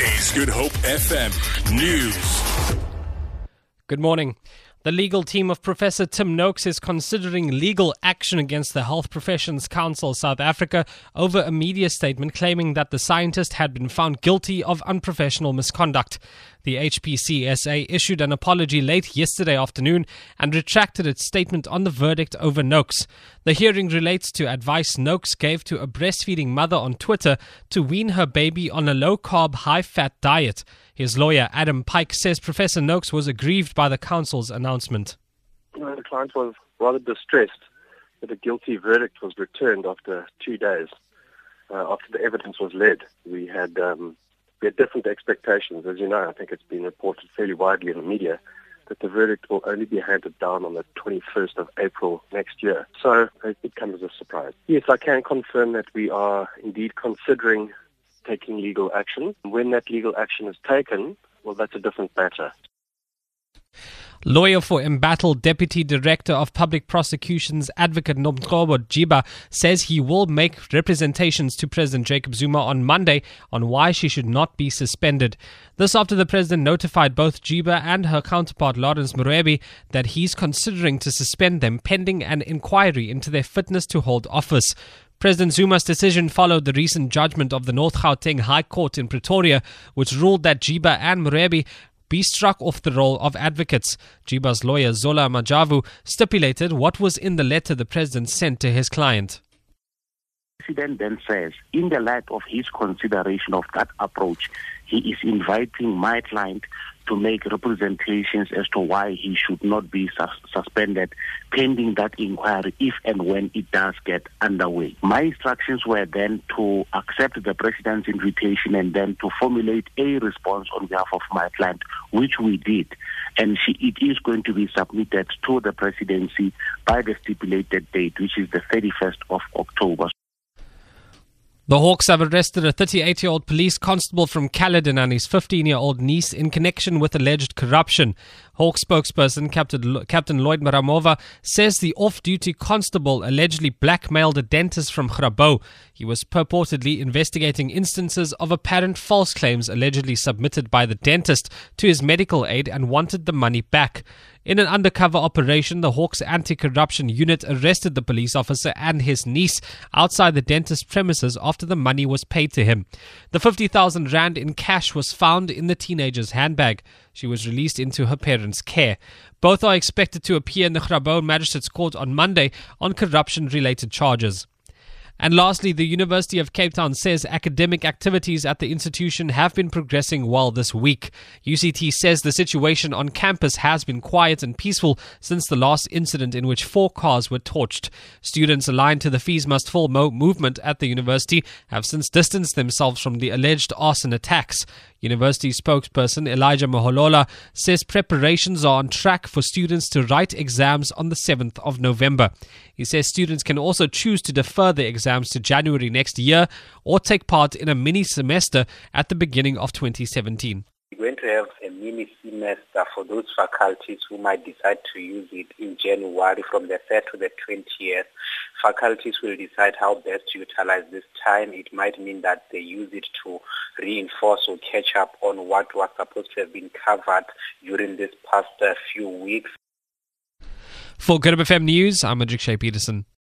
Good Hope FM News. Good morning. The legal team of Professor Tim Noakes is considering legal action against the Health Professions Council South Africa over a media statement claiming that the scientist had been found guilty of unprofessional misconduct. The HPCSA issued an apology late yesterday afternoon and retracted its statement on the verdict over Noakes. The hearing relates to advice Noakes gave to a breastfeeding mother on Twitter to wean her baby on a low carb, high fat diet. His lawyer, Adam Pike, says Professor Noakes was aggrieved by the council's announcement. The client was rather distressed that a guilty verdict was returned after two days. Uh, after the evidence was led, we had um, we had different expectations. As you know, I think it's been reported fairly widely in the media that the verdict will only be handed down on the 21st of April next year. So it comes as a surprise. Yes, I can confirm that we are indeed considering taking legal action. When that legal action is taken, well, that's a different matter. Lawyer for embattled Deputy Director of Public Prosecutions Advocate Nomgcobo Jiba says he will make representations to President Jacob Zuma on Monday on why she should not be suspended. This after the president notified both Jiba and her counterpart Lawrence Mrwebi that he's considering to suspend them pending an inquiry into their fitness to hold office. President Zuma's decision followed the recent judgment of the North Gauteng High Court in Pretoria, which ruled that Jiba and Mrwebi be struck off the roll of advocates. Jiba's lawyer Zola Majavu stipulated what was in the letter the president sent to his client. The president then says, in the light of his consideration of that approach, he is inviting my client to make representations as to why he should not be suspended pending that inquiry if and when it does get underway. My instructions were then to accept the president's invitation and then to formulate a response on behalf of my client, which we did. And she, it is going to be submitted to the presidency by the stipulated date, which is the 31st of October. The Hawks have arrested a 38 year old police constable from Caledon and his 15 year old niece in connection with alleged corruption. Hawk spokesperson Captain, Captain Lloyd Maramova says the off duty constable allegedly blackmailed a dentist from Grabouw. He was purportedly investigating instances of apparent false claims allegedly submitted by the dentist to his medical aid and wanted the money back. In an undercover operation, the Hawks anti corruption unit arrested the police officer and his niece outside the dentist's premises after the money was paid to him. The 50,000 Rand in cash was found in the teenager's handbag. She was released into her parents' care. Both are expected to appear in the Grabouw Magistrates Court on Monday on corruption related charges. And lastly, the University of Cape Town says academic activities at the institution have been progressing well this week. UCT says the situation on campus has been quiet and peaceful since the last incident in which four cars were torched. Students aligned to the Fees Must Fall mo- movement at the university have since distanced themselves from the alleged arson attacks. University spokesperson Elijah Moholola says preparations are on track for students to write exams on the 7th of November. He says students can also choose to defer their exams to January next year or take part in a mini semester at the beginning of 2017 going to have a mini semester for those faculties who might decide to use it in January from the 3rd to the 20th. Faculties will decide how best to utilize this time. It might mean that they use it to reinforce or catch up on what was supposed to have been covered during this past uh, few weeks. For Good FM News, I'm Adrik Shea Peterson.